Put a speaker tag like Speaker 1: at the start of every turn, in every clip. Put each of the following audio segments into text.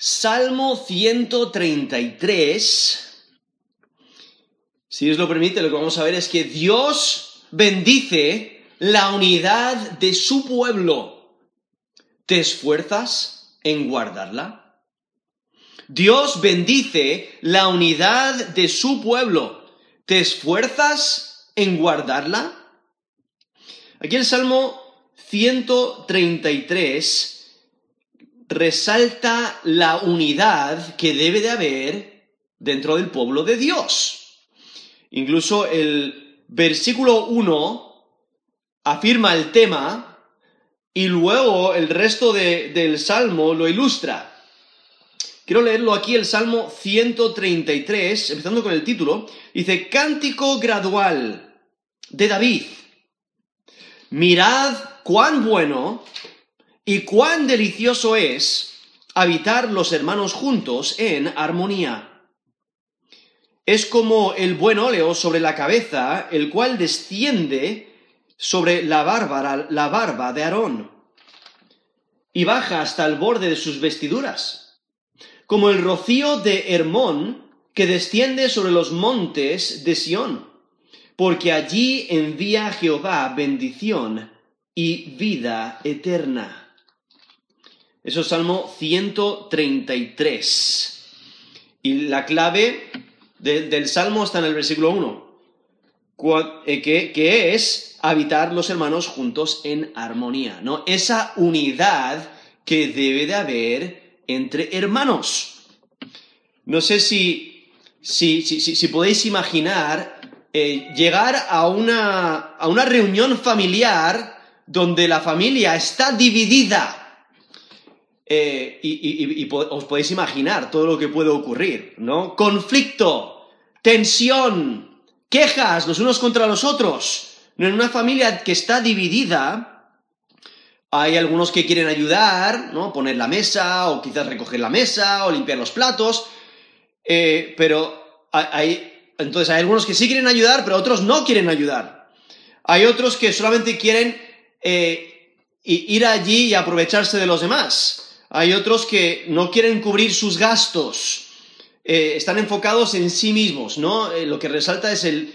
Speaker 1: Salmo 133. Si Dios lo permite, lo que vamos a ver es que Dios bendice la unidad de su pueblo. ¿Te esfuerzas en guardarla? Dios bendice la unidad de su pueblo. ¿Te esfuerzas en guardarla? Aquí el Salmo 133 resalta la unidad que debe de haber dentro del pueblo de Dios. Incluso el versículo 1 afirma el tema y luego el resto del salmo lo ilustra. Quiero leerlo aquí, el Salmo 133, empezando con el título. Dice, Cántico gradual de David. Mirad cuán bueno y cuán delicioso es habitar los hermanos juntos en armonía. Es como el buen óleo sobre la cabeza, el cual desciende sobre la, barba, la barba de Aarón y baja hasta el borde de sus vestiduras, como el rocío de Hermón que desciende sobre los montes de Sión, porque allí envía Jehová bendición y vida eterna. Eso es Salmo 133. Y la clave del Salmo está en el versículo 1, eh, que, es habitar los hermanos juntos en armonía, ¿no? Esa unidad que debe de haber entre hermanos. No sé si, si, si, podéis imaginar eh, llegar a una, a una reunión familiar donde la familia está dividida eh, y, os podéis imaginar todo lo que puede ocurrir, ¿no? Conflicto, tensión, quejas los unos contra los otros. En una familia que está dividida, hay algunos que quieren ayudar, ¿no? Poner la mesa, o quizás recoger la mesa, o limpiar los platos, eh, pero hay, entonces hay algunos que sí quieren ayudar, pero otros no quieren ayudar. Hay otros que solamente quieren eh, ir allí y aprovecharse de los demás. Hay otros que no quieren cubrir sus gastos, eh, están enfocados en sí mismos, ¿no? Eh, lo que resalta es el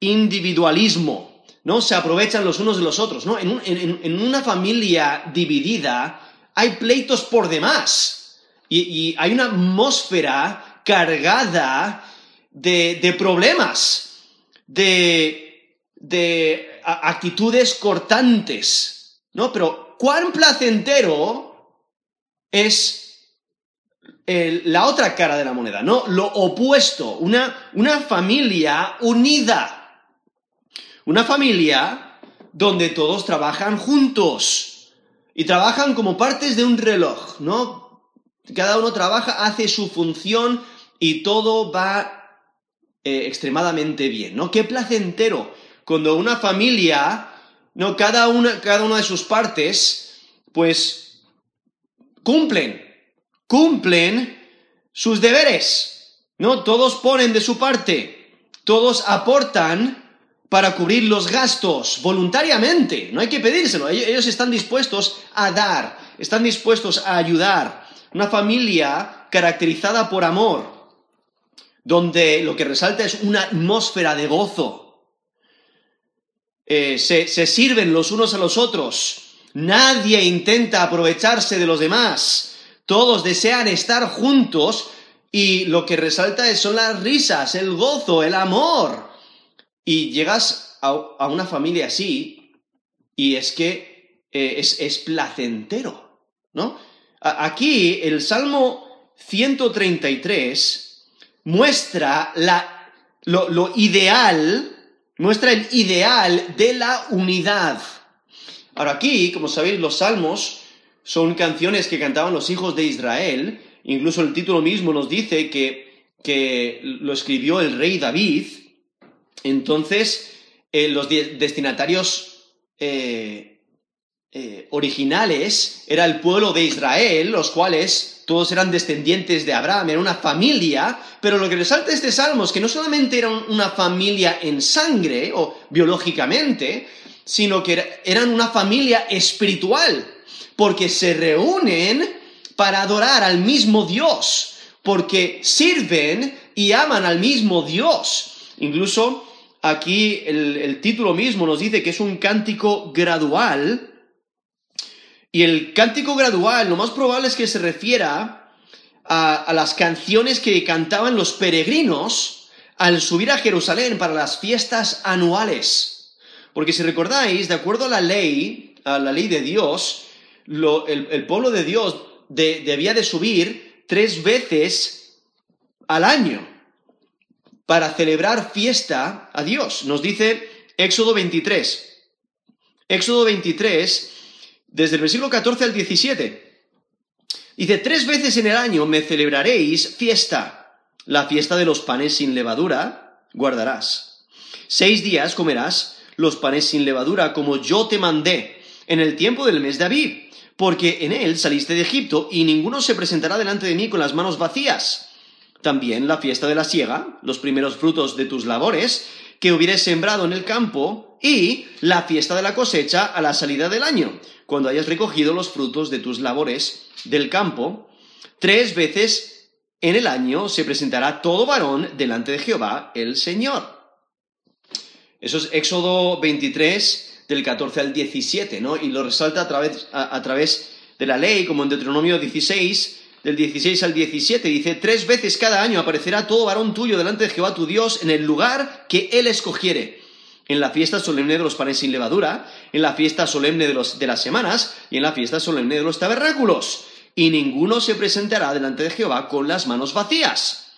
Speaker 1: individualismo, ¿no? Se aprovechan los unos de los otros, ¿no? En, una familia dividida hay pleitos por demás y, hay una atmósfera cargada de, problemas, de, de actitudes cortantes, ¿no? Pero cuán placentero es la otra cara de la moneda, ¿no? Lo opuesto, una, una familia unida. Una familia donde todos trabajan juntos y trabajan como partes de un reloj, ¿no? Cada uno trabaja, hace su función y todo va eh, extremadamente bien, ¿no? Qué placentero cuando una familia no, cada una, cada una de sus partes, pues, cumplen, cumplen sus deberes, ¿no? Todos ponen de su parte, todos aportan para cubrir los gastos voluntariamente, no hay que pedírselo, ellos están dispuestos a dar, están dispuestos a ayudar. Una familia caracterizada por amor, donde lo que resalta es una atmósfera de gozo, eh, se, sirven los unos a los otros, nadie intenta aprovecharse de los demás, todos desean estar juntos y lo que resalta son las risas, el gozo, el amor. Y llegas a, una familia así y es que eh, es, placentero, ¿no? aquí el Salmo 133 muestra la, lo ideal muestra el ideal de la unidad. Ahora aquí, como sabéis, los salmos son canciones que cantaban los hijos de Israel. Incluso el título mismo nos dice que, que lo escribió el rey David. Entonces, eh, los destinatarios eh, eh, originales era el pueblo de Israel, los cuales todos eran descendientes de Abraham, era una familia, pero lo que resalta este salmo es que no solamente eran una familia en sangre o biológicamente, sino que eran una familia espiritual, porque se reúnen para adorar al mismo Dios, porque sirven y aman al mismo Dios. Incluso aquí el, título mismo nos dice que es un cántico gradual, y el cántico gradual lo más probable es que se refiera a las canciones que cantaban los peregrinos al subir a Jerusalén para las fiestas anuales. Porque si recordáis, de acuerdo a la ley, a la ley de Dios, el, pueblo de Dios debía de subir tres veces al año para celebrar fiesta a Dios. Nos dice Éxodo 23. Éxodo 23, desde el versículo 14 al 17. Dice, tres veces en el año me celebraréis fiesta. La fiesta de los panes sin levadura guardarás. Seis días comerás los panes sin levadura como yo te mandé en el tiempo del mes de Aviv porque en él saliste de Egipto, y ninguno se presentará delante de mí con las manos vacías. También la fiesta de la siega, los primeros frutos de tus labores, que hubieres sembrado en el campo, y la fiesta de la cosecha a la salida del año, cuando hayas recogido los frutos de tus labores del campo. Tres veces en el año se presentará todo varón delante de Jehová el Señor. Eso es Éxodo 23, del 14 al 17, ¿no? Y lo resalta a través, a, través de la ley, como en Deuteronomio 16, del 16 al 17, dice, tres veces cada año aparecerá todo varón tuyo delante de Jehová tu Dios en el lugar que él escogiere. En la fiesta solemne de los panes sin levadura, en la fiesta solemne de, los, de las semanas y en la fiesta solemne de los tabernáculos. Y ninguno se presentará delante de Jehová con las manos vacías.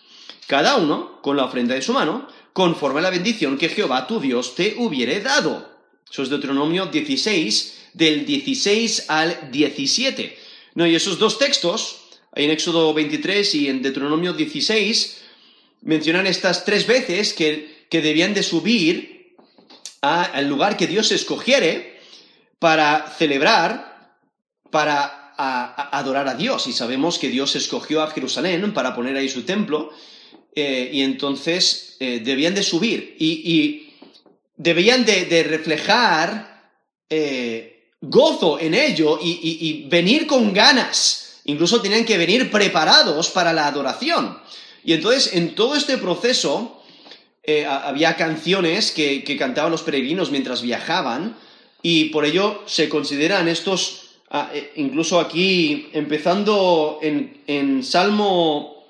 Speaker 1: Cada uno con la ofrenda de su mano, conforme a la bendición que Jehová tu Dios te hubiere dado. Eso es Deuteronomio 16, del 16 al 17. No, y esos dos textos, en Éxodo 23 y en Deuteronomio 16, mencionan estas tres veces que, que debían de subir al lugar que Dios escogiere para celebrar, para adorar a Dios. Y sabemos que Dios escogió a Jerusalén para poner ahí su templo, eh, y entonces eh, debían de subir. y debían de, reflejar eh, gozo en ello y, venir con ganas. Incluso tenían que venir preparados para la adoración. Y entonces, en todo este proceso, eh, había canciones que, cantaban los peregrinos mientras viajaban, y por ello se consideran estos, eh, incluso aquí, empezando en, en Salmo,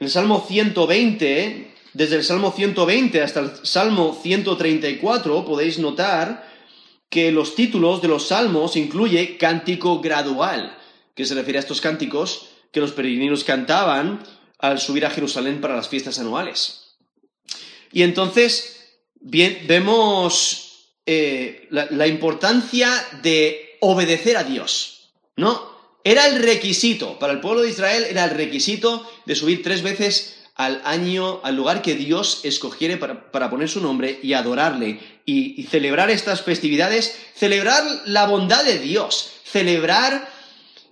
Speaker 1: en Salmo 120, desde el Salmo 120 hasta el Salmo 134 podéis notar que los títulos de los salmos incluye cántico gradual, que se refiere a estos cánticos que los peregrinos cantaban al subir a Jerusalén para las fiestas anuales. Y entonces vemos eh, la, la importancia de obedecer a Dios, ¿no? Era el requisito, para el pueblo de Israel era el requisito de subir tres veces al año, al lugar que Dios escogiere para, poner su nombre y adorarle y, celebrar estas festividades, celebrar la bondad de Dios, celebrar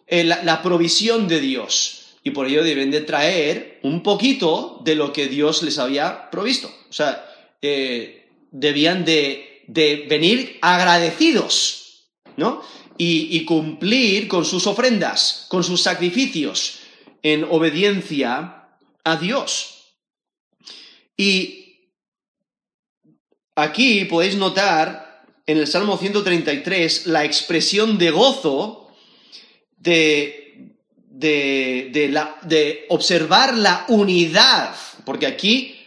Speaker 1: eh, la, provisión de Dios. Y por ello deben de traer un poquito de lo que Dios les había provisto. O sea, eh, debían de, venir agradecidos, ¿no? y cumplir con sus ofrendas, con sus sacrificios, en obediencia a Dios. Y aquí podéis notar en el Salmo 133 la expresión de gozo de, de, observar la unidad, porque aquí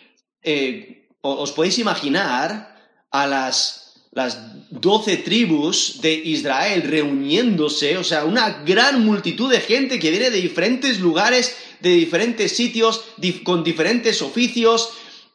Speaker 1: eh, os podéis imaginar a las las doce tribus de Israel reuniéndose, o sea, una gran multitud de gente que viene de diferentes lugares de diferentes sitios, con diferentes oficios.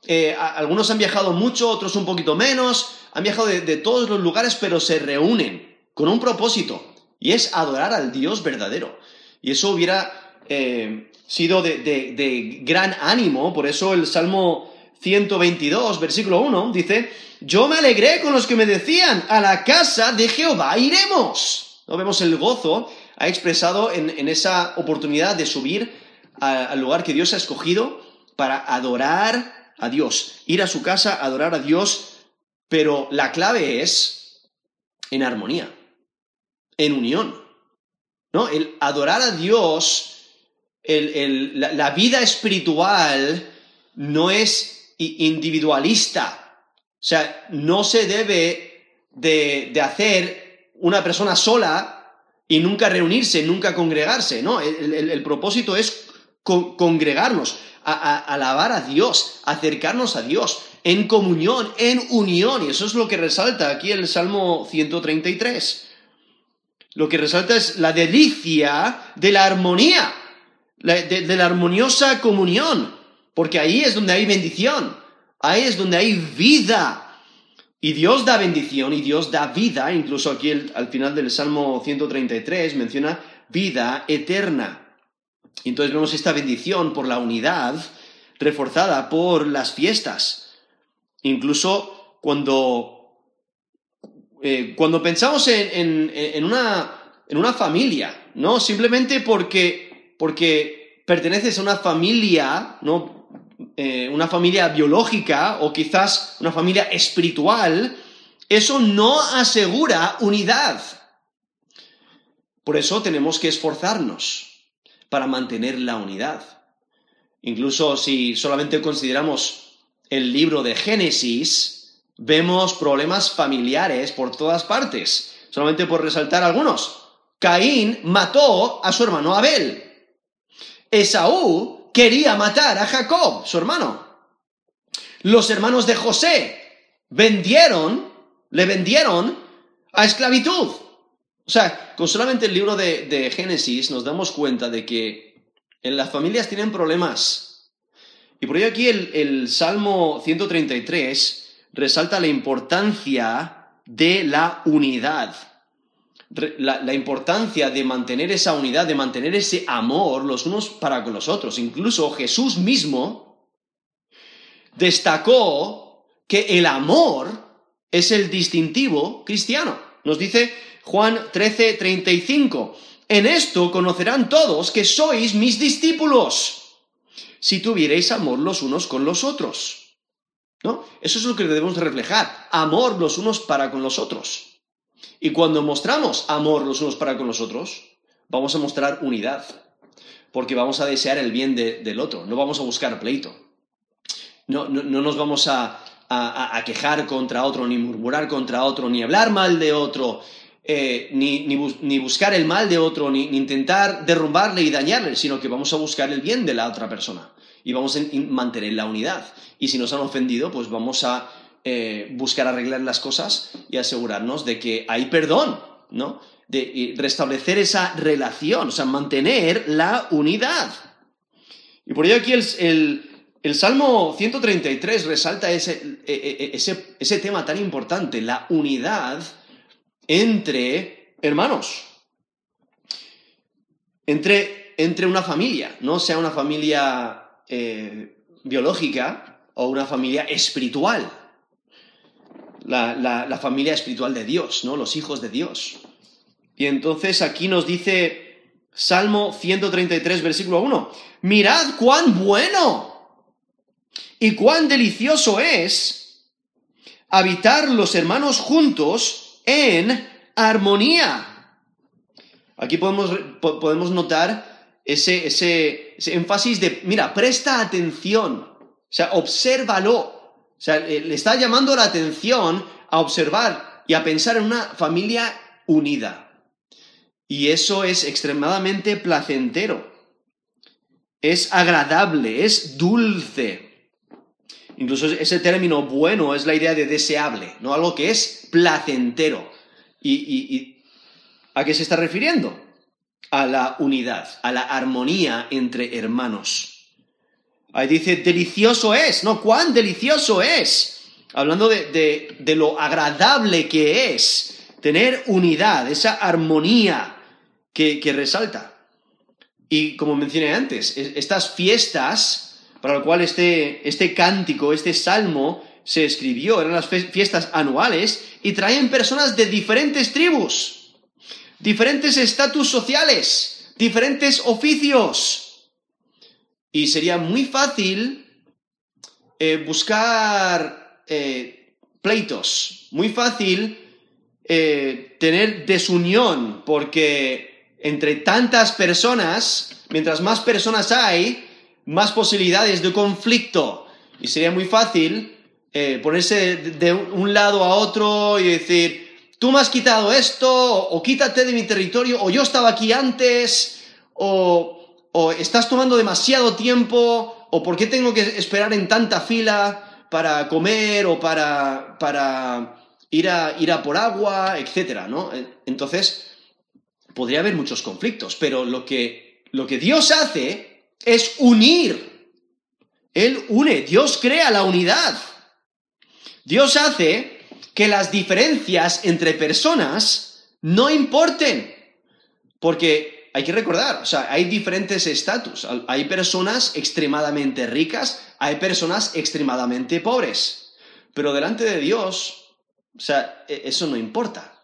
Speaker 1: Eh, algunos han viajado mucho, otros un poquito menos. Han viajado de, todos los lugares, pero se reúnen con un propósito. Y es adorar al Dios verdadero. Y eso hubiera eh, sido de, de gran ánimo. Por eso el Salmo 122, versículo 1, dice, yo me alegré con los que me decían, a la casa de Jehová iremos. ¿No? Vemos el gozo ha expresado en, en esa oportunidad de subir al lugar que Dios ha escogido para adorar a Dios, ir a su casa, adorar a Dios, pero la clave es en armonía, en unión. ¿No? El adorar a Dios, la, vida espiritual no es individualista. O sea, no se debe de, hacer una persona sola y nunca reunirse, nunca congregarse, ¿no? El, propósito es congregarnos, a, alabar a Dios, acercarnos a Dios, en comunión, en unión, y eso es lo que resalta aquí el Salmo 133. Lo que resalta es la delicia de la armonía, de, la armoniosa comunión, porque ahí es donde hay bendición, ahí es donde hay vida. Y Dios da bendición y Dios da vida, incluso aquí al final del Salmo 133 menciona vida eterna. Y entonces vemos esta bendición por la unidad reforzada por las fiestas. Incluso cuando, eh, cuando pensamos en, una, familia, ¿no? Simplemente porque porque perteneces a una familia, ¿no? Eh, una familia biológica o quizás una familia espiritual, eso no asegura unidad. Por eso tenemos que esforzarnos para mantener la unidad. Incluso si solamente consideramos el libro de Génesis, vemos problemas familiares por todas partes. Solamente por resaltar algunos. Caín mató a su hermano Abel. Esaú quería matar a Jacob, su hermano. Los hermanos de José vendieron, le vendieron a esclavitud. O sea, con solamente el libro de, Génesis nos damos cuenta de que en las familias tienen problemas. Y por ello aquí el, el Salmo 133 resalta la importancia de la unidad la, importancia de mantener esa unidad, de mantener ese amor los unos para con los otros. Incluso Jesús mismo destacó que el amor es el distintivo cristiano. Nos dice Juan 13, 35. En esto conocerán todos que sois mis discípulos, si tuvierais amor los unos con los otros. ¿No? Eso es lo que debemos reflejar, amor los unos para con los otros. Y cuando mostramos amor los unos para con los otros, vamos a mostrar unidad, porque vamos a desear el bien del otro, no vamos a buscar pleito. No, nos vamos a, quejar contra otro, ni murmurar contra otro, ni hablar mal de otro, eh, ni, buscar el mal de otro, ni, intentar derrumbarle y dañarle, sino que vamos a buscar el bien de la otra persona y vamos a mantener la unidad. Y si nos han ofendido, pues vamos a eh, buscar arreglar las cosas y asegurarnos de que hay perdón, ¿no? De restablecer esa relación, o sea, mantener la unidad. Y por ello aquí el, Salmo 133 resalta ese, e, e, e, ese, ese tema tan importante, la unidad entre hermanos, entre, entre una familia, no sea una familia eh, biológica o una familia espiritual la, familia espiritual de Dios, ¿no? Los hijos de Dios. Y entonces aquí nos dice Salmo 133, versículo 1, mirad cuán bueno y cuán delicioso es habitar los hermanos juntos en armonía. Aquí podemos, podemos notar ese, ese, énfasis de, mira, presta atención, o sea, obsérvalo. O sea, le está llamando la atención a observar y a pensar en una familia unida. Y eso es extremadamente placentero. Es agradable, es dulce. Incluso ese término bueno es la idea de deseable, ¿no? Algo que es placentero. ¿Y, a qué se está refiriendo? A la unidad, a la armonía entre hermanos. Ahí dice, delicioso es, ¿no? ¿Cuán delicioso es? Hablando de, lo agradable que es tener unidad, esa armonía que, resalta. Y como mencioné antes, estas fiestas, para lo cual este, este cántico, este salmo se escribió, eran las fiestas anuales y traen personas de diferentes tribus, diferentes estatus sociales, diferentes oficios y sería muy fácil eh, buscar eh, pleitos, muy fácil eh, tener desunión, porque entre tantas personas, mientras más personas hay, más posibilidades de conflicto. Y sería muy fácil eh, ponerse de, un lado a otro y decir, tú me has quitado esto, o, quítate de mi territorio, o yo estaba aquí antes, o, o estás tomando demasiado tiempo, o por qué tengo que esperar en tanta fila para comer o para, para ir, a, ir a por agua, etcétera, ¿no? Entonces, podría haber muchos conflictos, pero lo que, lo que Dios hace es unir. Él une, Dios crea la unidad. Dios hace que las diferencias entre personas no importen. Porque hay que recordar, o sea, hay diferentes estatus. Hay personas extremadamente ricas, hay personas extremadamente pobres. Pero delante de Dios, o sea, e, eso no importa.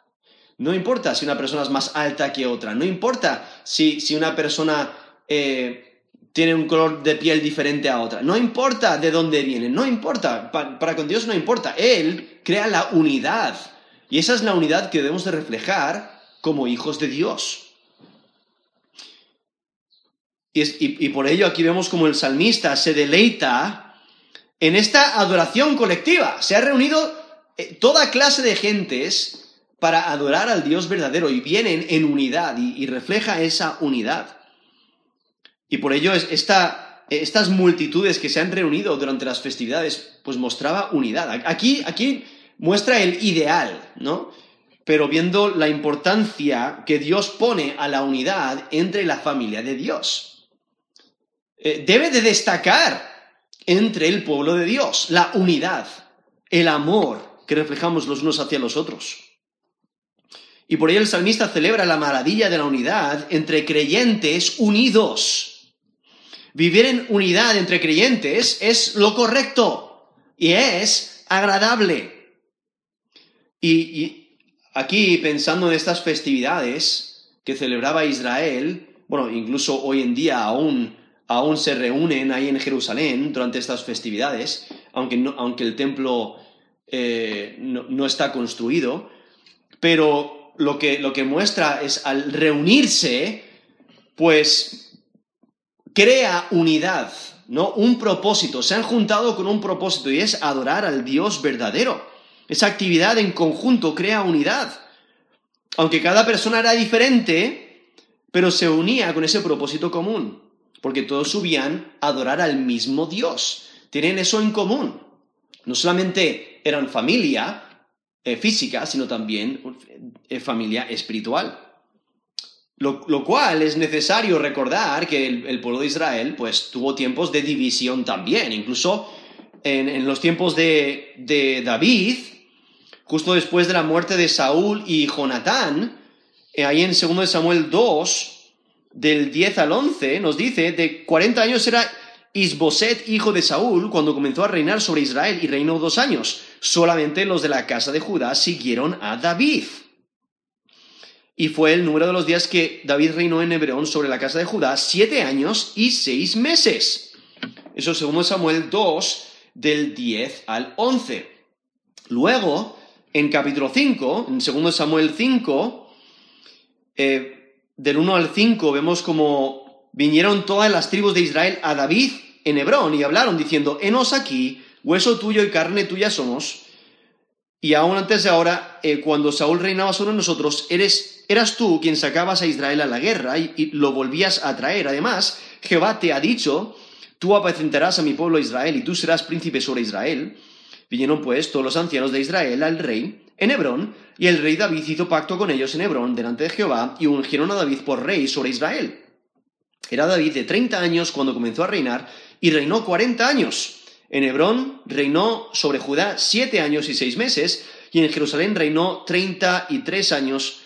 Speaker 1: No importa si una persona es más alta que otra, no importa si, una persona eh, tiene un color de piel diferente a otra, no importa de dónde viene, no importa, para, con Dios no importa, Él crea la unidad y esa es la unidad que debemos de reflejar como hijos de Dios. Y, y por ello aquí vemos como el salmista se deleita en esta adoración colectiva. Se ha reunido eh, toda clase de gentes para adorar al Dios verdadero y vienen en unidad y, refleja esa unidad. Y por ello estas multitudes que se han reunido durante las festividades, pues mostraba unidad. Aquí, aquí muestra el ideal, ¿no? Pero viendo la importancia que Dios pone a la unidad entre la familia de Dios. Eh, debe de destacar entre el pueblo de Dios la unidad, el amor que reflejamos los unos hacia los otros. Y por ello el salmista celebra la maravilla de la unidad entre creyentes unidos. Vivir en unidad entre creyentes es lo correcto y es agradable. Y, aquí, pensando en estas festividades que celebraba Israel, bueno, incluso hoy en día aún, aún se reúnen ahí en Jerusalén durante estas festividades, aunque, aunque el templo eh, no, no está construido, pero lo que, lo que muestra es al reunirse, pues crea unidad, ¿no? Un propósito. Se han juntado con un propósito y es adorar al Dios verdadero. Esa actividad en conjunto crea unidad. Aunque cada persona era diferente, pero se unía con ese propósito común, porque todos subían a adorar al mismo Dios. Tienen eso en común. No solamente eran familia, eh, física, sino también eh, familia espiritual. Lo, cual es necesario recordar que el, pueblo de Israel pues tuvo tiempos de división también, incluso en, los tiempos de, David, justo después de la muerte de Saúl y Jonatán, eh, ahí en 2 Samuel 2, del 10 al 11, nos dice, de 40 años era Isboset, hijo de Saúl, cuando comenzó a reinar sobre Israel y reinó dos años solamente los de la casa de Judá siguieron a David. Y fue el número de los días que David reinó en Hebrón sobre la casa de Judá, siete años y seis meses. Eso según Samuel 2, del 10 al 11. Luego, en capítulo 5, en segundo Samuel 5, eh, del 1 al 5, vemos como vinieron todas las tribus de Israel a David en Hebrón y hablaron diciendo, enos aquí hueso tuyo y carne tuya somos. Y aún antes de ahora, eh, cuando Saúl reinaba sobre nosotros, eres, eras tú quien sacabas a Israel a la guerra y, lo volvías a traer. Además, Jehová te ha dicho, tú apacentarás a mi pueblo Israel y tú serás príncipe sobre Israel. Vinieron pues todos los ancianos de Israel al rey en Hebrón, y el rey David hizo pacto con ellos en Hebrón delante de Jehová, y ungieron a David por rey sobre Israel. Era David de treinta años cuando comenzó a reinar, y reinó cuarenta años. En Hebrón reinó sobre Judá siete años y seis meses, y en Jerusalén reinó treinta y tres años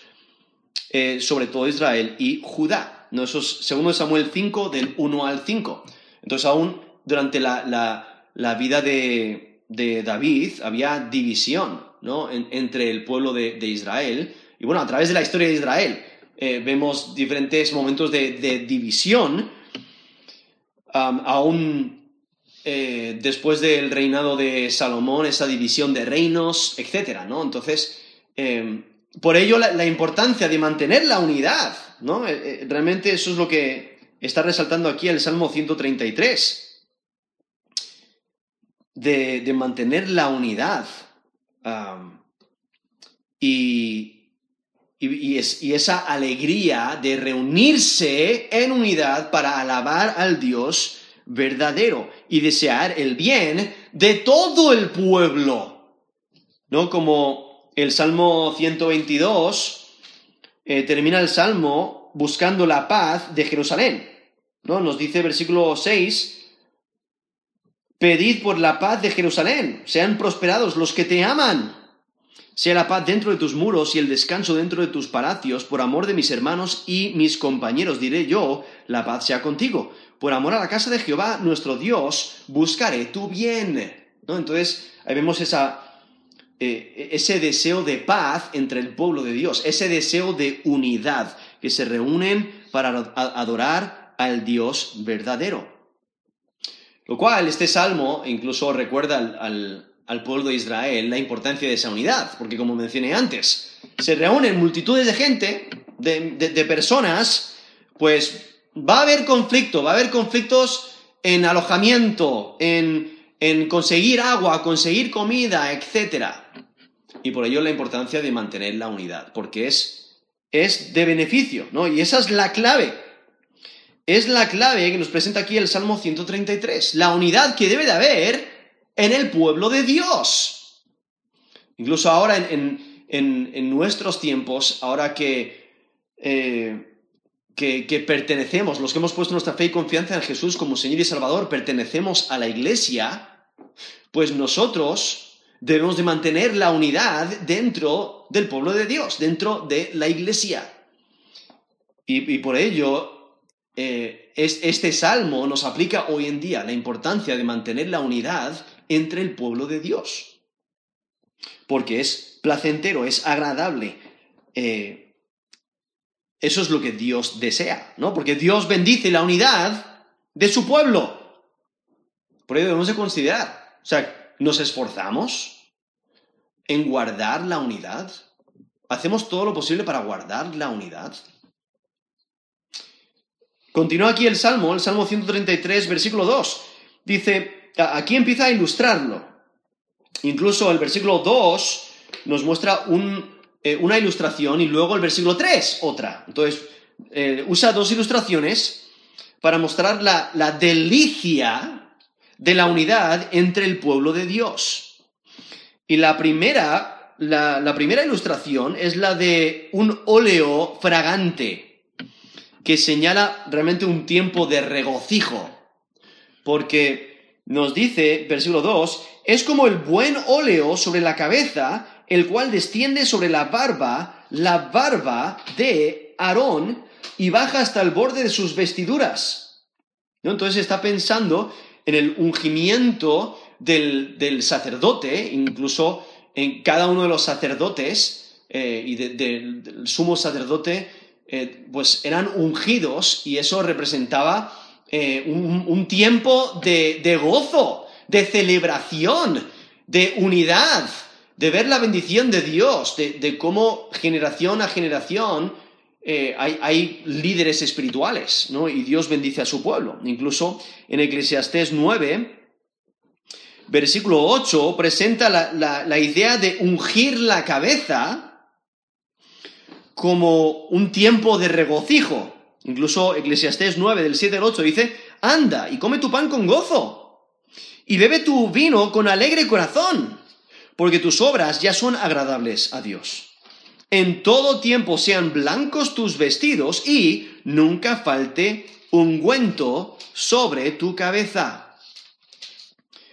Speaker 1: eh, sobre todo Israel y Judá. ¿no? Eso es segundo Samuel 5, del 1 al 5. Entonces, aún durante la, vida de, David había división ¿no? entre el pueblo de, Israel. Y bueno, a través de la historia de Israel eh, vemos diferentes momentos de, división. aún eh, después del reinado de Salomón, esa división de reinos, etcétera, ¿no? Entonces, em, por ello la, importancia de mantener la unidad, ¿no? Eh, eh, realmente eso es lo que está resaltando aquí el Salmo 133. De, de mantener la unidad. y, y, y, esa alegría de reunirse en unidad para alabar al Dios verdadero y desear el bien de todo el pueblo. ¿No? Como el Salmo 122 eh, termina el Salmo buscando la paz de Jerusalén. ¿No? Nos dice versículo 6, Pedid por la paz de Jerusalén, sean prosperados los que te aman. Sea la paz dentro de tus muros y el descanso dentro de tus palacios, por amor de mis hermanos y mis compañeros, diré yo, la paz sea contigo por amor a la casa de Jehová, nuestro Dios, buscaré tu bien. ¿No? Entonces, ahí vemos esa, eh, ese deseo de paz entre el pueblo de Dios, ese deseo de unidad, que se reúnen para adorar al Dios verdadero. Lo cual, este salmo incluso recuerda al, pueblo de Israel la importancia de esa unidad, porque como mencioné antes, se reúnen multitudes de gente, de personas, pues va a haber conflicto, va a haber conflictos en alojamiento, en, conseguir agua, conseguir comida, etc. Y por ello la importancia de mantener la unidad, porque es, es de beneficio, ¿no? Y esa es la clave. Es la clave que nos presenta aquí el Salmo 133, la unidad que debe de haber en el pueblo de Dios. Incluso ahora en, nuestros tiempos, ahora que eh, que, pertenecemos, los que hemos puesto nuestra fe y confianza en Jesús como Señor y Salvador, pertenecemos a la iglesia, pues nosotros debemos de mantener la unidad dentro del pueblo de Dios, dentro de la iglesia. Y, por ello, eh, este salmo nos aplica hoy en día la importancia de mantener la unidad entre el pueblo de Dios. Porque es placentero, es agradable. Eh, eso es lo que Dios desea, ¿no? Porque Dios bendice la unidad de su pueblo. Por ello debemos de considerar, o sea, ¿nos esforzamos en guardar la unidad? ¿Hacemos todo lo posible para guardar la unidad? Continúa aquí el Salmo, el Salmo 133, versículo 2. Dice, aquí empieza a ilustrarlo. Incluso el versículo 2 nos muestra un, eh, una ilustración y luego el versículo 3 otra. Entonces, eh, usa dos ilustraciones para mostrar la, delicia de la unidad entre el pueblo de Dios. Y la primera, la, primera ilustración es la de un óleo fragante, que señala realmente un tiempo de regocijo, porque nos dice, versículo 2, es como el buen óleo sobre la cabeza el cual desciende sobre la barba, la barba de Aarón, y baja hasta el borde de sus vestiduras. Entonces está pensando en el ungimiento del, sacerdote, incluso en cada uno de los sacerdotes eh, y del sumo sacerdote, eh, pues eran ungidos y eso representaba eh, un, tiempo de gozo, de celebración, de unidad de ver la bendición de Dios, de, cómo generación a generación eh, hay, líderes espirituales, ¿no? Y Dios bendice a su pueblo. Incluso en Eclesiastés 9, versículo 8, presenta la, idea de ungir la cabeza como un tiempo de regocijo. Incluso Eclesiastés 9, del 7 al 8, dice, anda y come tu pan con gozo, y bebe tu vino con alegre corazón porque tus obras ya son agradables a Dios. En todo tiempo sean blancos tus vestidos y nunca falte ungüento sobre tu cabeza.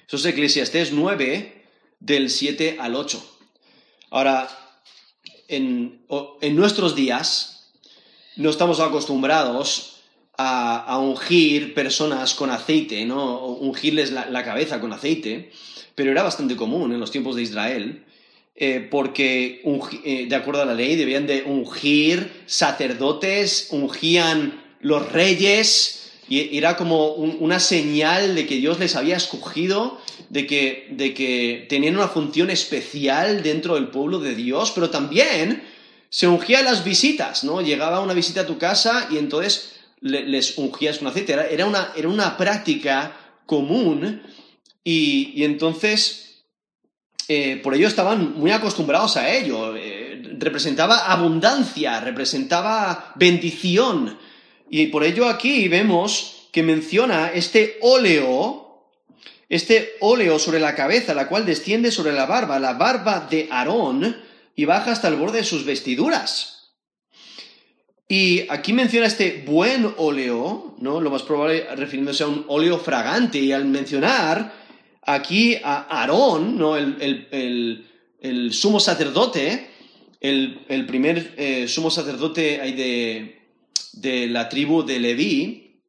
Speaker 1: Eso es Eclesiastés 9, del 7 al 8. Ahora, en, nuestros días no estamos acostumbrados a, ungir personas con aceite, ¿no? ungirles la cabeza con aceite pero era bastante común en los tiempos de Israel, eh, porque eh, de acuerdo a la ley debían de ungir sacerdotes, ungían los reyes, y era como una señal de que Dios les había escogido, de que, tenían una función especial dentro del pueblo de Dios, pero también se ungía las visitas, ¿no? Llegaba una visita a tu casa y entonces les ungías con aceite. Era, una, era una, práctica común y, entonces eh, por ello estaban muy acostumbrados a ello. Eh, representaba abundancia, representaba bendición. Y por ello aquí vemos que menciona este óleo, este óleo sobre la cabeza, la cual desciende sobre la barba, la barba de Aarón, y baja hasta el borde de sus vestiduras. Y aquí menciona este buen óleo, ¿no? Lo más probable refiriéndose a un óleo fragante. Y al mencionar aquí a Aarón, ¿no? El, sumo sacerdote, el, primer eh, sumo sacerdote de, de, la tribu de Leví,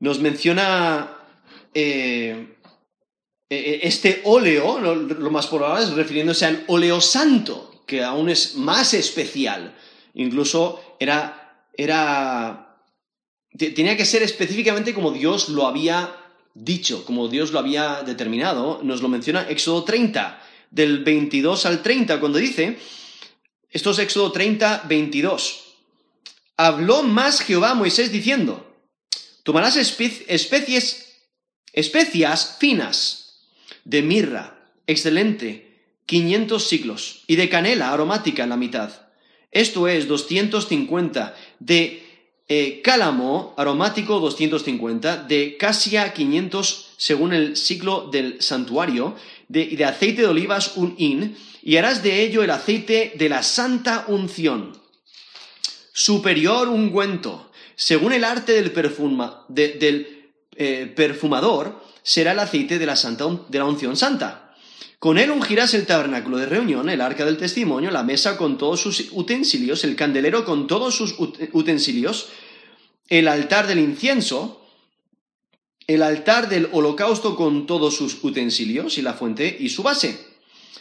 Speaker 1: nos menciona eh, e, e, este óleo, lo más probable es refiriéndose al óleo santo, que aún es más especial. Incluso era, era, tenía que ser específicamente como Dios lo había dicho, como Dios lo había determinado. Nos lo menciona Éxodo 30, del 22 al 30, cuando dice, esto es Éxodo 30, 22. Habló más Jehová a Moisés diciendo, tomarás especies, especias finas de mirra, excelente, 500 siglos, y de canela aromática en la mitad esto es 250 de eh, cálamo aromático 250, de casia 500 según el ciclo del santuario, de, de aceite de olivas un hin, y harás de ello el aceite de la santa unción. Superior ungüento, según el arte del, perfuma, del eh, perfumador, será el aceite de la, santa, de la unción santa. Con él ungirás el tabernáculo de reunión, el arca del testimonio, la mesa con todos sus utensilios, el candelero con todos sus utensilios, el altar del incienso, el altar del holocausto con todos sus utensilios y la fuente y su base.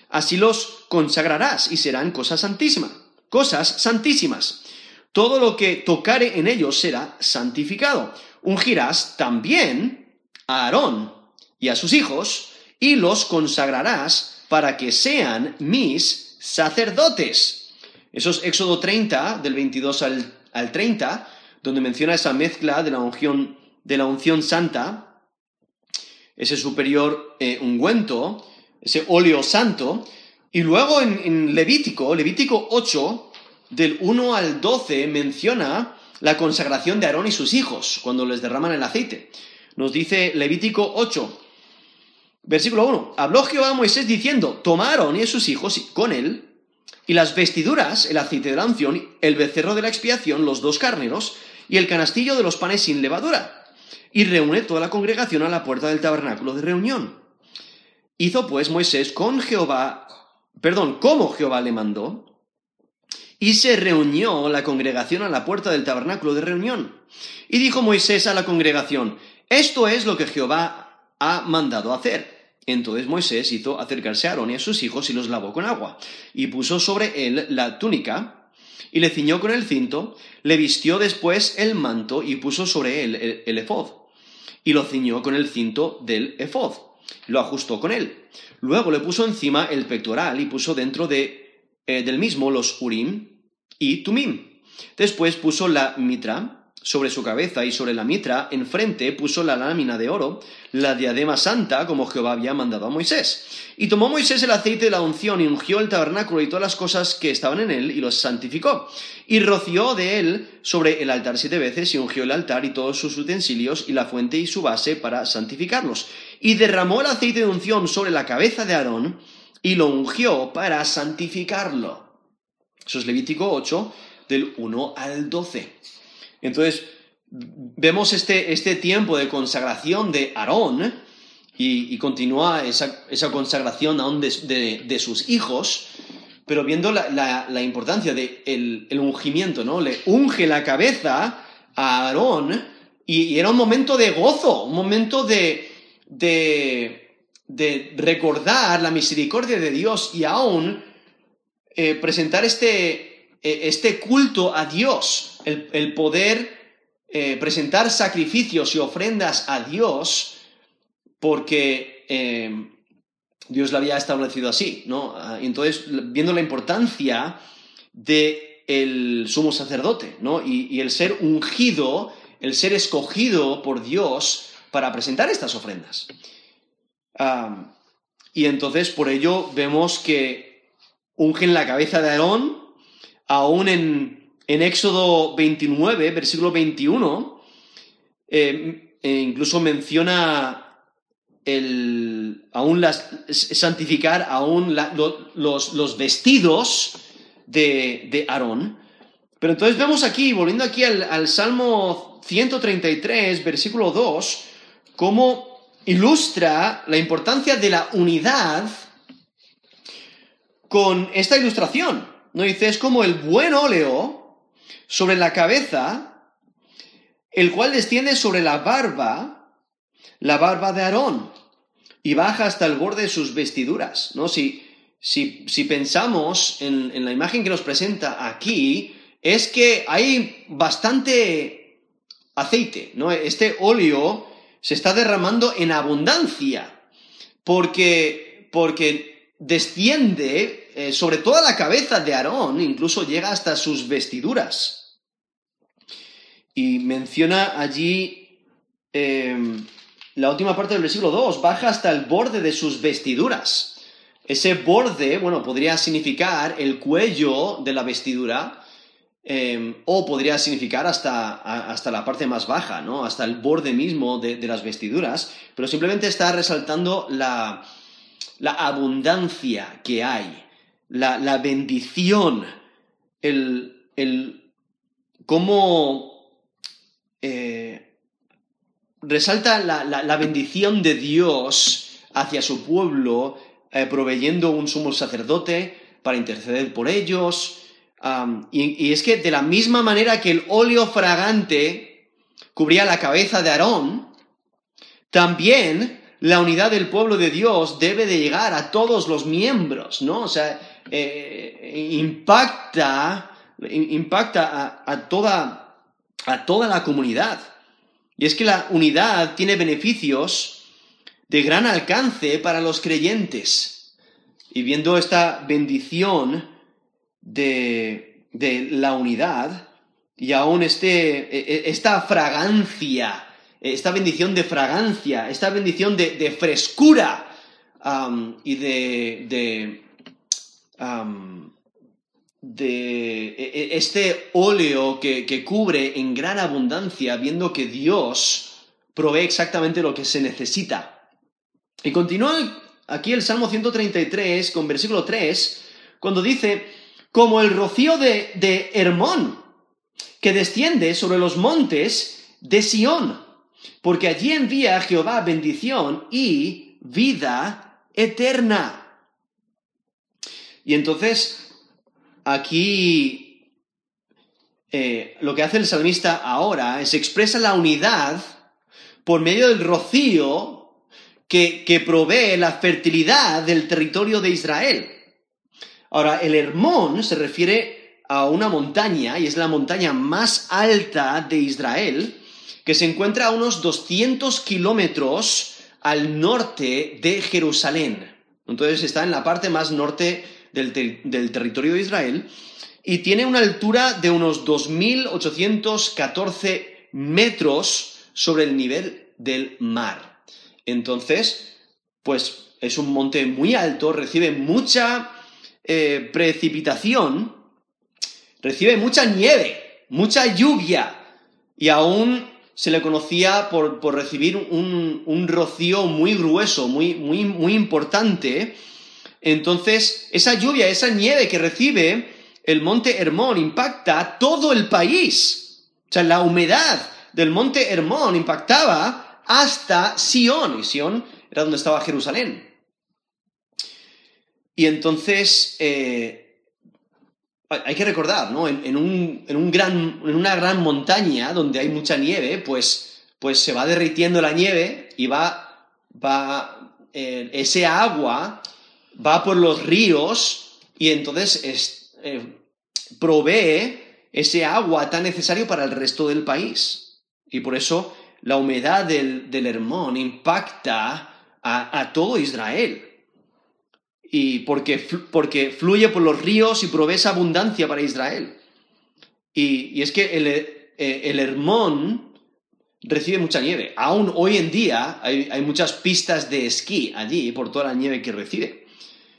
Speaker 1: Así los consagrarás y serán cosas santísimas, cosas santísimas. Todo lo que tocare en ellos será santificado. Ungirás también a Aarón y a sus hijos, y los consagrarás para que sean mis sacerdotes. Eso es Éxodo 30, del 22 al, 30, donde menciona esa mezcla de la unción, de la unción santa, ese superior eh, ungüento, ese óleo santo, y luego en, en Levítico, Levítico 8, del 1 al 12, menciona la consagración de Aarón y sus hijos cuando les derraman el aceite. Nos dice Levítico 8, Versículo 1. Habló Jehová a Moisés diciendo, tomaron y sus hijos con él, y las vestiduras, el aceite de la unción, el becerro de la expiación, los dos carneros, y el canastillo de los panes sin levadura. Y reúne toda la congregación a la puerta del tabernáculo de reunión. Hizo pues Moisés con Jehová, perdón, como Jehová le mandó, y se reunió la congregación a la puerta del tabernáculo de reunión. Y dijo Moisés a la congregación, esto es lo que Jehová ha mandado hacer. Entonces Moisés hizo acercarse a Aarón y a sus hijos y los lavó con agua, y puso sobre él la túnica, y le ciñó con el cinto, le vistió después el manto y puso sobre él el, efod, y lo ciñó con el cinto del efod, lo ajustó con él. Luego le puso encima el pectoral y puso dentro de, eh, del mismo los urim y tumim. Después puso la mitra, sobre su cabeza y sobre la mitra, enfrente puso la lámina de oro, la diadema santa, como Jehová había mandado a Moisés. Y tomó Moisés el aceite de la unción y ungió el tabernáculo y todas las cosas que estaban en él y los santificó. Y roció de él sobre el altar siete veces y ungió el altar y todos sus utensilios y la fuente y su base para santificarlos. Y derramó el aceite de unción sobre la cabeza de Aarón y lo ungió para santificarlo. Eso es Levítico 8, del 1 al 12. Entonces, vemos este, este tiempo de consagración de Aarón y, continúa esa, consagración aún de, sus hijos, pero viendo la, importancia del de el ungimiento, ¿no? Le unge la cabeza a Aarón y, era un momento de gozo, un momento de, de, recordar la misericordia de Dios y aún eh, presentar este, eh, este culto a Dios el, poder eh, presentar sacrificios y ofrendas a Dios porque eh, Dios lo había establecido así, ¿no? Ah, entonces, viendo la importancia de el sumo sacerdote, ¿no? Y, el ser ungido, el ser escogido por Dios para presentar estas ofrendas. y entonces por ello vemos que ungen la cabeza de Aarón, aún en, en Éxodo 29, versículo 21, eh, e incluso menciona el, aún las, santificar aún los, vestidos de, de, Aarón. Pero entonces vemos aquí, volviendo aquí al, al Salmo 133, versículo 2, cómo ilustra la importancia de la unidad con esta ilustración. ¿No? Dice, es como el buen óleo sobre la cabeza, el cual desciende sobre la barba, la barba de Aarón y baja hasta el borde de sus vestiduras, ¿no? Si, si, pensamos en, en, la imagen que nos presenta aquí, es que hay bastante aceite, ¿no? Este óleo se está derramando en abundancia, porque, porque desciende eh, sobre toda la cabeza de Aarón, incluso llega hasta sus vestiduras. Y menciona allí em, la última parte del versículo 2, baja hasta el borde de sus vestiduras. Ese borde, bueno, podría significar el cuello de la vestidura, em, o podría significar hasta, hasta, la parte más baja, ¿no? Hasta el borde mismo de, las vestiduras, pero simplemente está resaltando la, abundancia que hay, la, bendición, el, el cómo eh, resalta la, bendición de Dios hacia su pueblo, eh, proveyendo un sumo sacerdote para interceder por ellos. y, es que de la misma manera que el óleo fragante cubría la cabeza de Aarón, también la unidad del pueblo de Dios debe de llegar a todos los miembros, ¿no? O sea, eh, impacta, impacta a, toda, a toda la comunidad. Y es que la unidad tiene beneficios de gran alcance para los creyentes. Y viendo esta bendición de, la unidad y aún este, e, e, esta fragancia, esta bendición de fragancia, esta bendición de, frescura y de, de e, e, este óleo que, cubre en gran abundancia, viendo que Dios provee exactamente lo que se necesita. Y continúa aquí el Salmo 133 con versículo 3, cuando dice, como el rocío de, de Hermón, que desciende sobre los montes de Sión, porque allí envía Jehová bendición y vida eterna. Y entonces aquí eh, lo que hace el salmista ahora es expresa la unidad por medio del rocío que, que provee la fertilidad del territorio de Israel. Ahora, el Hermón se refiere a una montaña, y es la montaña más alta de Israel, que se encuentra a unos 200 kilómetros al norte de Jerusalén. Entonces está en la parte más norte del, territorio de Israel y tiene una altura de unos 2.814 metros sobre el nivel del mar. Entonces, pues es un monte muy alto, recibe mucha eh, precipitación, recibe mucha nieve, mucha lluvia y aún se le conocía por, recibir un, un, rocío muy grueso, muy, muy, muy importante, entonces, esa lluvia, esa nieve que recibe el monte Hermón impacta todo el país. O sea, la humedad del monte Hermón impactaba hasta Sion, y Sion era donde estaba Jerusalén. Y entonces, eh, hay que recordar, ¿no? En, un, gran, en, una gran montaña donde hay mucha nieve, pues, pues se va derritiendo la nieve y va, va eh, ese agua va por los ríos y entonces eh, provee ese agua tan necesario para el resto del país. Y por eso la humedad del, Hermón impacta a, todo Israel. Y porque, porque fluye por los ríos y provee esa abundancia para Israel. Y, es que el, eh, el, Hermón recibe mucha nieve. Aún hoy en día hay, muchas pistas de esquí allí por toda la nieve que recibe.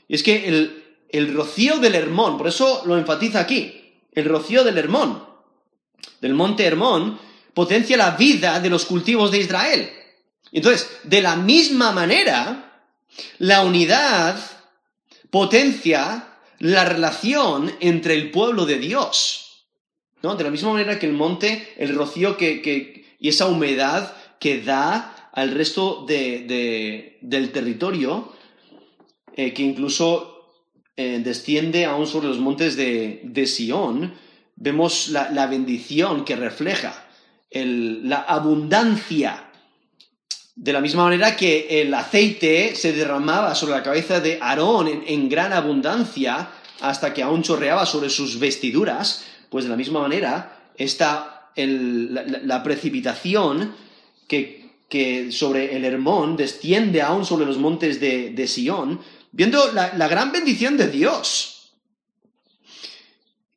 Speaker 1: Y es que el, el rocío del Hermón, por eso lo enfatiza aquí, el rocío del Hermón, del monte Hermón, potencia la vida de los cultivos de Israel. Entonces, de la misma manera, la unidad potencia la relación entre el pueblo de Dios. ¿no? De la misma manera que el monte, el rocío que, y esa humedad que da al resto del territorio, eh, que incluso eh, desciende aún sobre los montes de, de Sión, vemos la, bendición que refleja, la abundancia de la misma manera que el aceite se derramaba sobre la cabeza de Aarón en, gran abundancia hasta que aún chorreaba sobre sus vestiduras, pues de la misma manera está la, precipitación que, sobre el Hermón desciende aún sobre los montes de, de Sión, viendo la, gran bendición de Dios.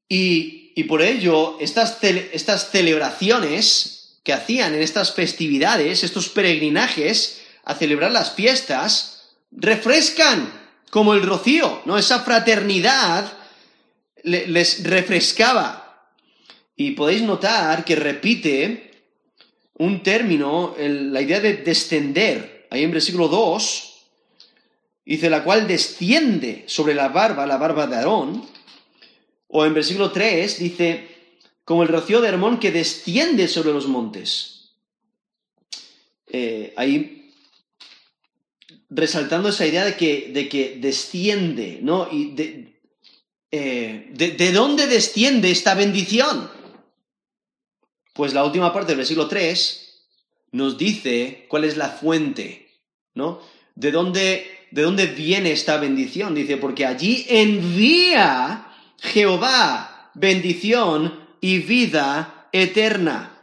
Speaker 1: Y, por ello, estas, estas celebraciones que hacían en estas festividades, estos peregrinajes a celebrar las fiestas, refrescan como el rocío, ¿no? Esa fraternidad les refrescaba. Y podéis notar que repite un término, la idea de descender, ahí en versículo 2, dice la cual desciende sobre la barba, la barba de Aarón, o en versículo 3 dice, como el rocío de Hermón que desciende sobre los montes. Eh, ahí resaltando esa idea de que, de que desciende, ¿no? Y de, eh, de, dónde desciende esta bendición? Pues la última parte del versículo 3 nos dice cuál es la fuente, ¿no? ¿De dónde, de dónde viene esta bendición? Dice, porque allí envía Jehová bendición y vida eterna.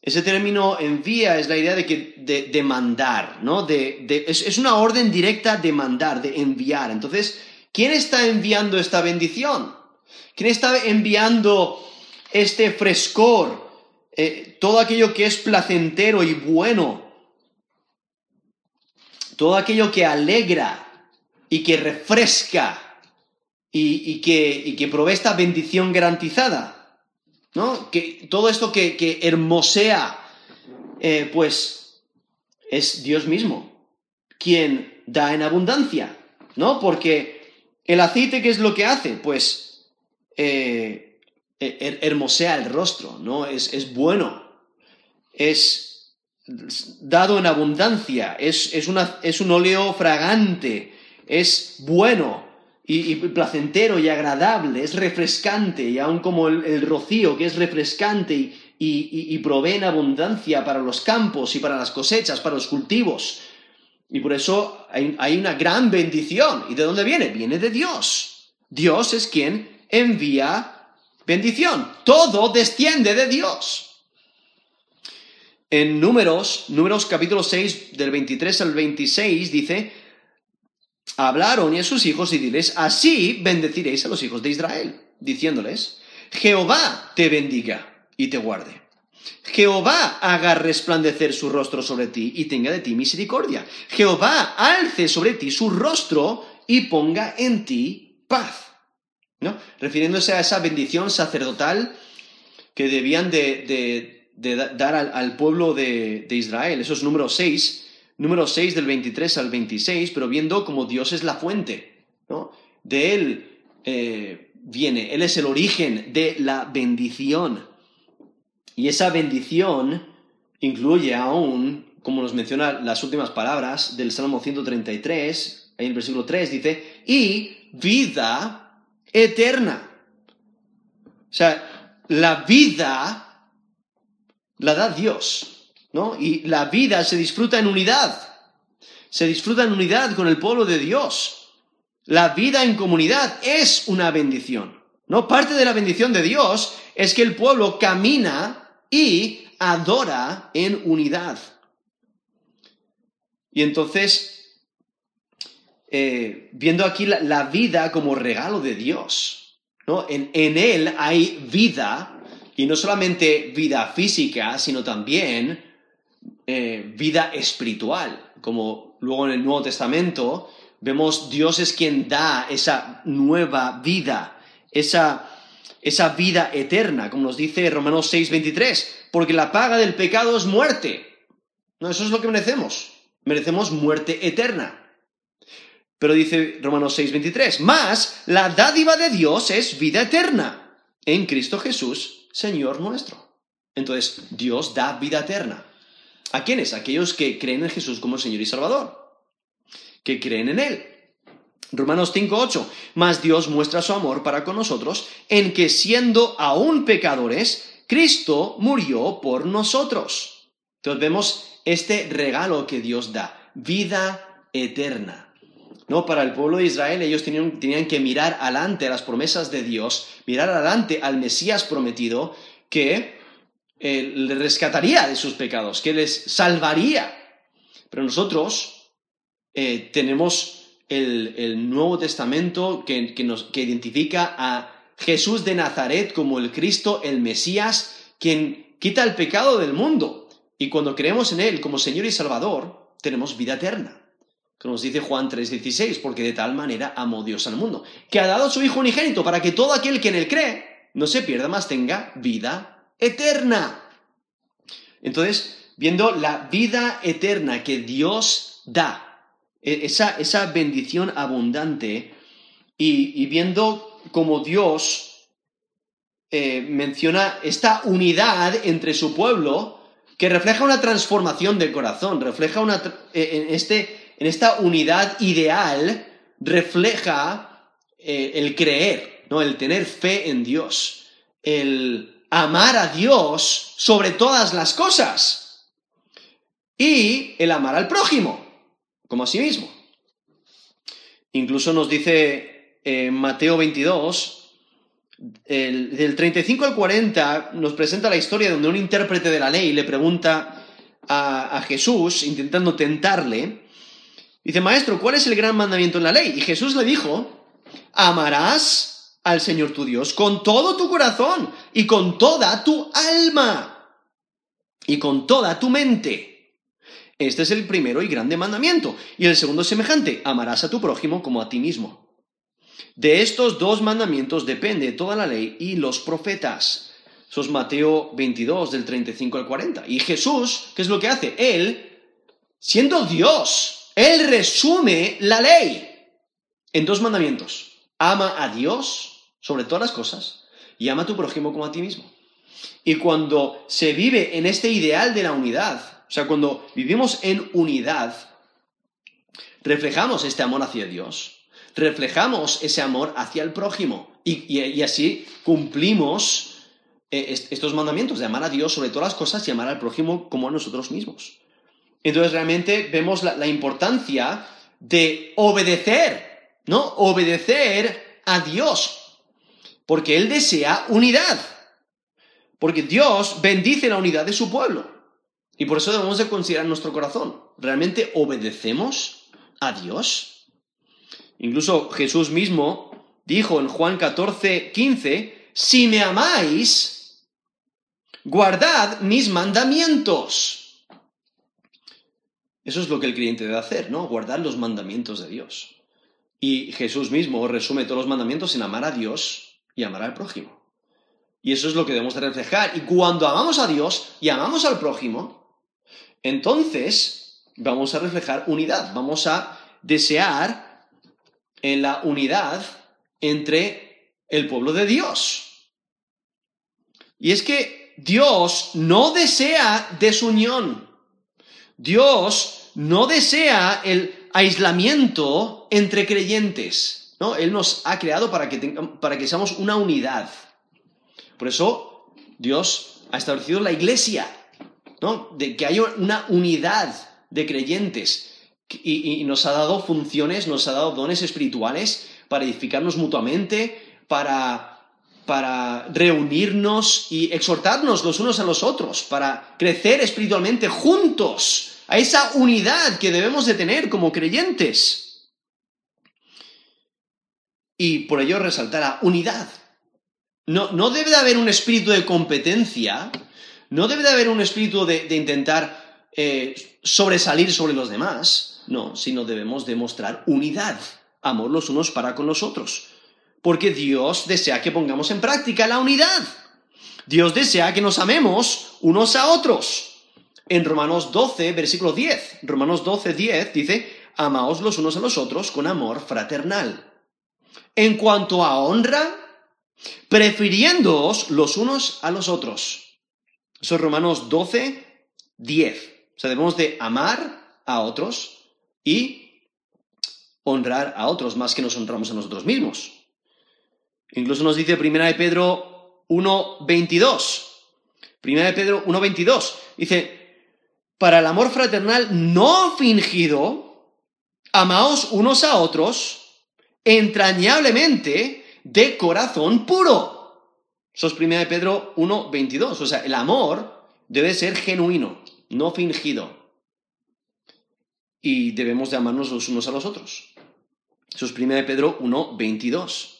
Speaker 1: Ese término envía es la idea de que de, mandar, ¿no? De, es, es, una orden directa de mandar, de enviar. Entonces, ¿quién está enviando esta bendición? ¿Quién está enviando este frescor? Eh, todo aquello que es placentero y bueno. Todo aquello que alegra y que refresca y, que, y que provee esta bendición garantizada. ¿No? Que todo esto que, hermosea, eh, pues es Dios mismo quien da en abundancia, ¿no? Porque el aceite, ¿qué es lo que hace? Pues eh, hermosea el rostro, ¿no? Es, es, bueno, es dado en abundancia, es, es, una, es un óleo fragante, es bueno, y, placentero y agradable, es refrescante, y aun como el, rocío, que es refrescante y, y, provee en abundancia para los campos y para las cosechas, para los cultivos. Y por eso hay, hay una gran bendición. ¿Y de dónde viene? Viene de Dios. Dios es quien envía bendición. Todo desciende de Dios. En Números, Números capítulo 6, del 23 al 26, dice, hablaron y a sus hijos y diles, así bendeciréis a los hijos de Israel, diciéndoles, Jehová te bendiga y te guarde. Jehová haga resplandecer su rostro sobre ti y tenga de ti misericordia. Jehová alce sobre ti su rostro y ponga en ti paz. ¿No? Refiriéndose a esa bendición sacerdotal que debían de, dar al, pueblo de, Israel. Eso es número 6 número 6 del 23 al 26, pero viendo como Dios es la fuente, ¿no? De Él eh, viene, Él es el origen de la bendición. Y esa bendición incluye aún, como nos menciona las últimas palabras del Salmo 133, ahí en el versículo 3 dice, y vida eterna. O sea, la vida la da Dios. Y la vida se disfruta en unidad. Se disfruta en unidad con el pueblo de Dios. La vida en comunidad es una bendición. ¿No? Parte de la bendición de Dios es que el pueblo camina y adora en unidad. Y entonces, eh, viendo aquí la, vida como regalo de Dios. ¿no? En, Él hay vida, y no solamente vida física, sino también eh, vida espiritual. Como luego en el Nuevo Testamento vemos Dios es quien da esa nueva vida, esa, esa vida eterna, como nos dice Romanos 6:23, porque la paga del pecado es muerte. No, eso es lo que merecemos. Merecemos muerte eterna. Pero dice Romanos 6:23, más la dádiva de Dios es vida eterna en Cristo Jesús, Señor nuestro. Entonces, Dios da vida eterna. ¿A quiénes? Aquellos que creen en Jesús como Señor y Salvador, que creen en Él. Romanos 5:8, más Dios muestra su amor para con nosotros en que siendo aún pecadores, Cristo murió por nosotros. Entonces vemos este regalo que Dios da, vida eterna. ¿no? Para el pueblo de Israel ellos tenían, que mirar adelante a las promesas de Dios, mirar adelante al Mesías prometido que eh, le rescataría de sus pecados, que les salvaría. Pero nosotros eh, tenemos el, Nuevo Testamento que, nos, que identifica a Jesús de Nazaret como el Cristo, el Mesías, quien quita el pecado del mundo. Y cuando creemos en Él como Señor y Salvador, tenemos vida eterna que nos dice Juan 3:16, porque de tal manera amó Dios al mundo, que ha dado su Hijo unigénito para que todo aquel que en él cree no se pierda más, tenga vida eterna. Entonces, viendo la vida eterna que Dios da, e, esa, esa bendición abundante, y, viendo cómo Dios eh, menciona esta unidad entre su pueblo, que refleja una transformación del corazón, refleja una, eh, en este en esta unidad ideal refleja eh, el creer, ¿no? el tener fe en Dios, el amar a Dios sobre todas las cosas y el amar al prójimo como a sí mismo. Incluso nos dice en Mateo 22, del 35 al 40 nos presenta la historia donde un intérprete de la ley le pregunta a Jesús, intentando tentarle, Dice, maestro, ¿cuál es el gran mandamiento en la ley? Y Jesús le dijo, amarás al Señor tu Dios con todo tu corazón y con toda tu alma y con toda tu mente. Este es el primero y grande mandamiento. Y el segundo semejante, amarás a tu prójimo como a ti mismo. De estos dos mandamientos depende toda la ley y los profetas. Eso es Mateo 22, del 35 al 40. Y Jesús, ¿qué es lo que hace? Él, siendo Dios, él resume la ley en dos mandamientos. Ama a Dios sobre todas las cosas y ama a tu prójimo como a ti mismo. Y cuando se vive en este ideal de la unidad, o sea, cuando vivimos en unidad, reflejamos este amor hacia Dios, reflejamos ese amor hacia el prójimo y, así cumplimos eh, estos mandamientos de amar a Dios sobre todas las cosas y amar al prójimo como a nosotros mismos. Entonces realmente vemos la, importancia de obedecer, ¿no? Obedecer a Dios, porque Él desea unidad, porque Dios bendice la unidad de su pueblo. Y por eso debemos de considerar nuestro corazón. ¿Realmente obedecemos a Dios? Incluso Jesús mismo dijo en Juan 14, 15, si me amáis, guardad mis mandamientos. Eso es lo que el creyente debe hacer, ¿no? Guardar los mandamientos de Dios. Y Jesús mismo resume todos los mandamientos en amar a Dios y amar al prójimo. Y eso es lo que debemos de reflejar. Y cuando amamos a Dios y amamos al prójimo, entonces vamos a reflejar unidad, vamos a desear en la unidad entre el pueblo de Dios. Y es que Dios no desea desunión. Dios no desea el aislamiento entre creyentes. ¿No? Él nos ha creado para que, para que seamos una unidad. Por eso Dios ha establecido la iglesia, ¿no? de que haya una unidad de creyentes. Y, y, nos ha dado funciones, nos ha dado dones espirituales para edificarnos mutuamente, para, para reunirnos y exhortarnos los unos a los otros, para crecer espiritualmente juntos a esa unidad que debemos de tener como creyentes. Y por ello resaltará unidad. No, no debe de haber un espíritu de competencia, no debe de haber un espíritu de, intentar eh, sobresalir sobre los demás, no, sino debemos demostrar unidad, amor los unos para con los otros. Porque Dios desea que pongamos en práctica la unidad. Dios desea que nos amemos unos a otros. En Romanos 12, versículo 10, Romanos 12, 10 dice, amaos los unos a los otros con amor fraternal. En cuanto a honra, prefiriéndoos los unos a los otros. Eso es Romanos 12, 10. O sea, debemos de amar a otros y honrar a otros más que nos honramos a nosotros mismos. Incluso nos dice Primera de Pedro 1.22. Primera de Pedro 1.22. Dice, para el amor fraternal no fingido, amaos unos a otros entrañablemente de corazón puro. Eso es Primera de Pedro 1.22. O sea, el amor debe ser genuino, no fingido. Y debemos de amarnos los unos a los otros. Eso es Primera de Pedro 1.22.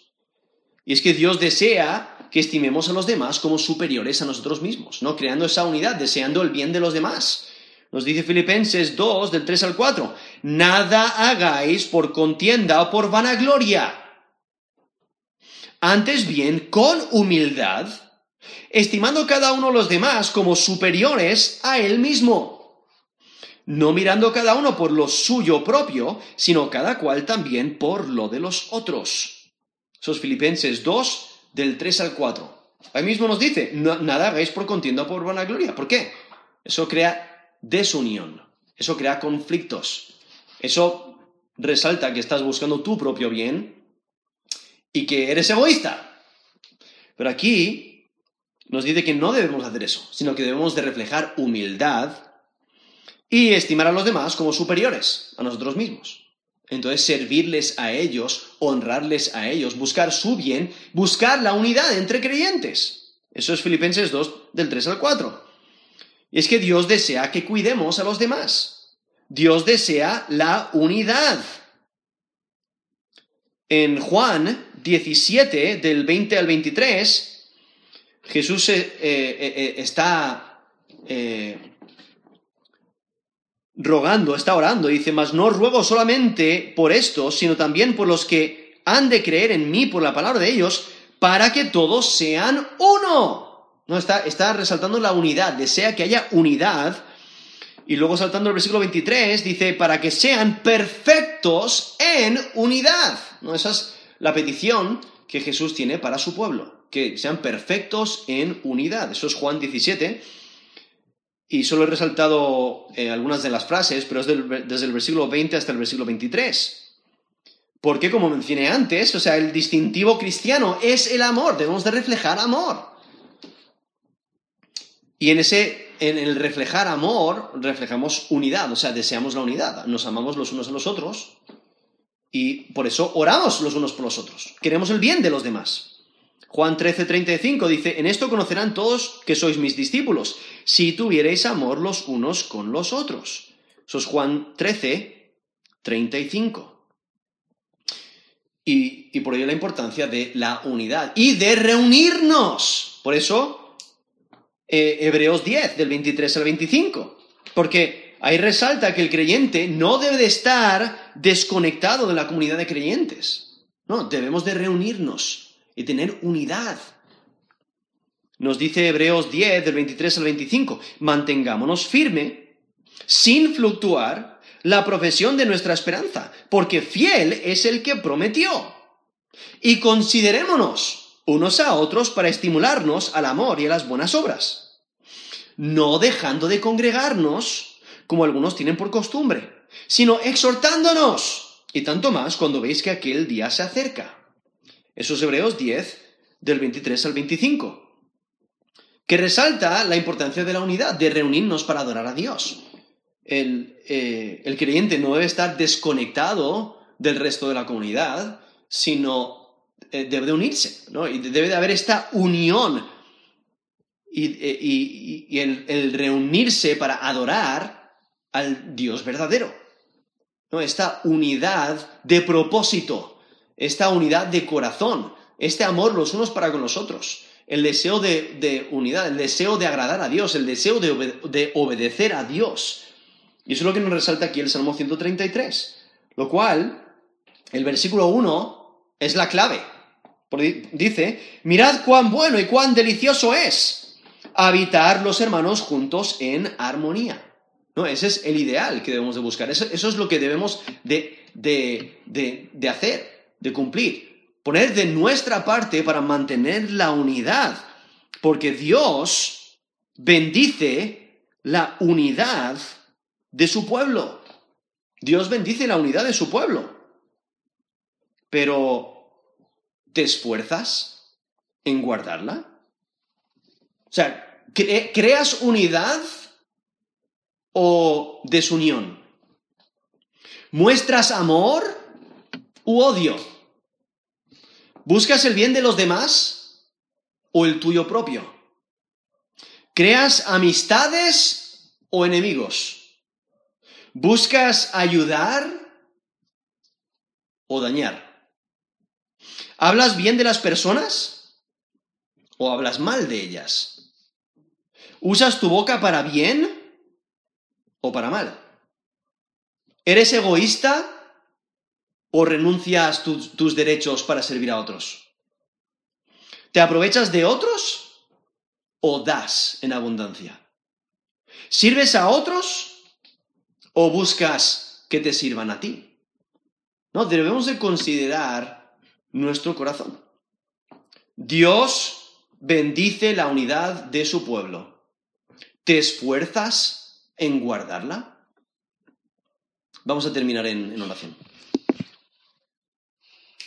Speaker 1: Y es que Dios desea que estimemos a los demás como superiores a nosotros mismos, ¿no? Creando esa unidad, deseando el bien de los demás. Nos dice Filipenses 2, del 3 al 4, nada hagáis por contienda o por vanagloria. Antes bien, con humildad, estimando cada uno a los demás como superiores a él mismo, no mirando cada uno por lo suyo propio, sino cada cual también por lo de los otros. Esos Filipenses 2, del 3 al 4. Ahí mismo nos dice, nada hagáis por contienda por vanagloria. ¿Por qué? Eso crea desunión, eso crea conflictos, eso resalta que estás buscando tu propio bien y que eres egoísta. Pero aquí nos dice que no debemos hacer eso, sino que debemos de reflejar humildad y estimar a los demás como superiores a nosotros mismos. Entonces, servirles a ellos, honrarles a ellos, buscar su bien, buscar la unidad entre creyentes. Eso es Filipenses 2, del 3 al 4. Y es que Dios desea que cuidemos a los demás. Dios desea la unidad. En Juan 17, del 20 al 23, Jesús eh, eh, eh, está rogando, está orando, dice, mas no ruego solamente por esto, sino también por los que han de creer en mí por la palabra de ellos, para que todos sean uno. No, está, está resaltando la unidad, desea que haya unidad. Y luego saltando el versículo 23, dice, para que sean perfectos en unidad. ¿No? Esa es la petición que Jesús tiene para su pueblo, que sean perfectos en unidad. Eso es Juan 17 y solo he resaltado eh, algunas de las frases, pero es desde el versículo 20 hasta el versículo 23. Porque, como mencioné antes, o sea, el distintivo cristiano es el amor, debemos de reflejar amor. Y en ese, en el reflejar amor, reflejamos unidad, o sea, deseamos la unidad, nos amamos los unos a los otros y por eso oramos los unos por los otros, queremos el bien de los demás. Juan 13:35 dice, en esto conocerán todos que sois mis discípulos, si tuvierais amor los unos con los otros. Eso es Juan 13:35. Y, y por ello la importancia de la unidad y de reunirnos. Por eso, eh, Hebreos 10, del 23 al 25. Porque ahí resalta que el creyente no debe de estar desconectado de la comunidad de creyentes. No, debemos de reunirnos y tener unidad. Nos dice Hebreos 10, del 23 al 25, mantengámonos firme, sin fluctuar, la profesión de nuestra esperanza, porque fiel es el que prometió. Y considerémonos unos a otros para estimularnos al amor y a las buenas obras, no dejando de congregarnos, como algunos tienen por costumbre, sino exhortándonos, y tanto más cuando veis que aquel día se acerca. Eso es Hebreos 10, del 23 al 25, que resalta la importancia de la unidad, de reunirnos para adorar a Dios. El, eh, creyente no debe estar desconectado del resto de la comunidad, sino debe de unirse, ¿no? Y debe de haber esta unión y, eh, el, reunirse para adorar al Dios verdadero. ¿no? Esta unidad de propósito esta unidad de corazón, este amor los unos para con los otros, el deseo de, unidad, el deseo de agradar a Dios, el deseo de, obedecer a Dios. Y eso es lo que nos resalta aquí el Salmo 133, lo cual, el versículo 1 es la clave. Dice, mirad cuán bueno y cuán delicioso es habitar los hermanos juntos en armonía. ¿No? Ese es el ideal que debemos de buscar. Eso, es lo que debemos de, de hacer, de cumplir. Poner de nuestra parte para mantener la unidad. Porque Dios bendice la unidad de su pueblo. Dios bendice la unidad de su pueblo. Pero, ¿te esfuerzas en guardarla? O sea, ¿creas unidad o desunión? ¿Muestras amor u odio? ¿Buscas el bien de los demás o el tuyo propio? ¿Creas amistades o enemigos? ¿Buscas ayudar o dañar? ¿Hablas bien de las personas o hablas mal de ellas? ¿Usas tu boca para bien o para mal? ¿Eres egoísta o renuncias tus derechos para servir a otros? ¿Te aprovechas de otros o das en abundancia? ¿Sirves a otros o buscas que te sirvan a ti? No, debemos de considerar nuestro corazón. Dios bendice la unidad de su pueblo. ¿Te esfuerzas en guardarla? Vamos a terminar en, oración.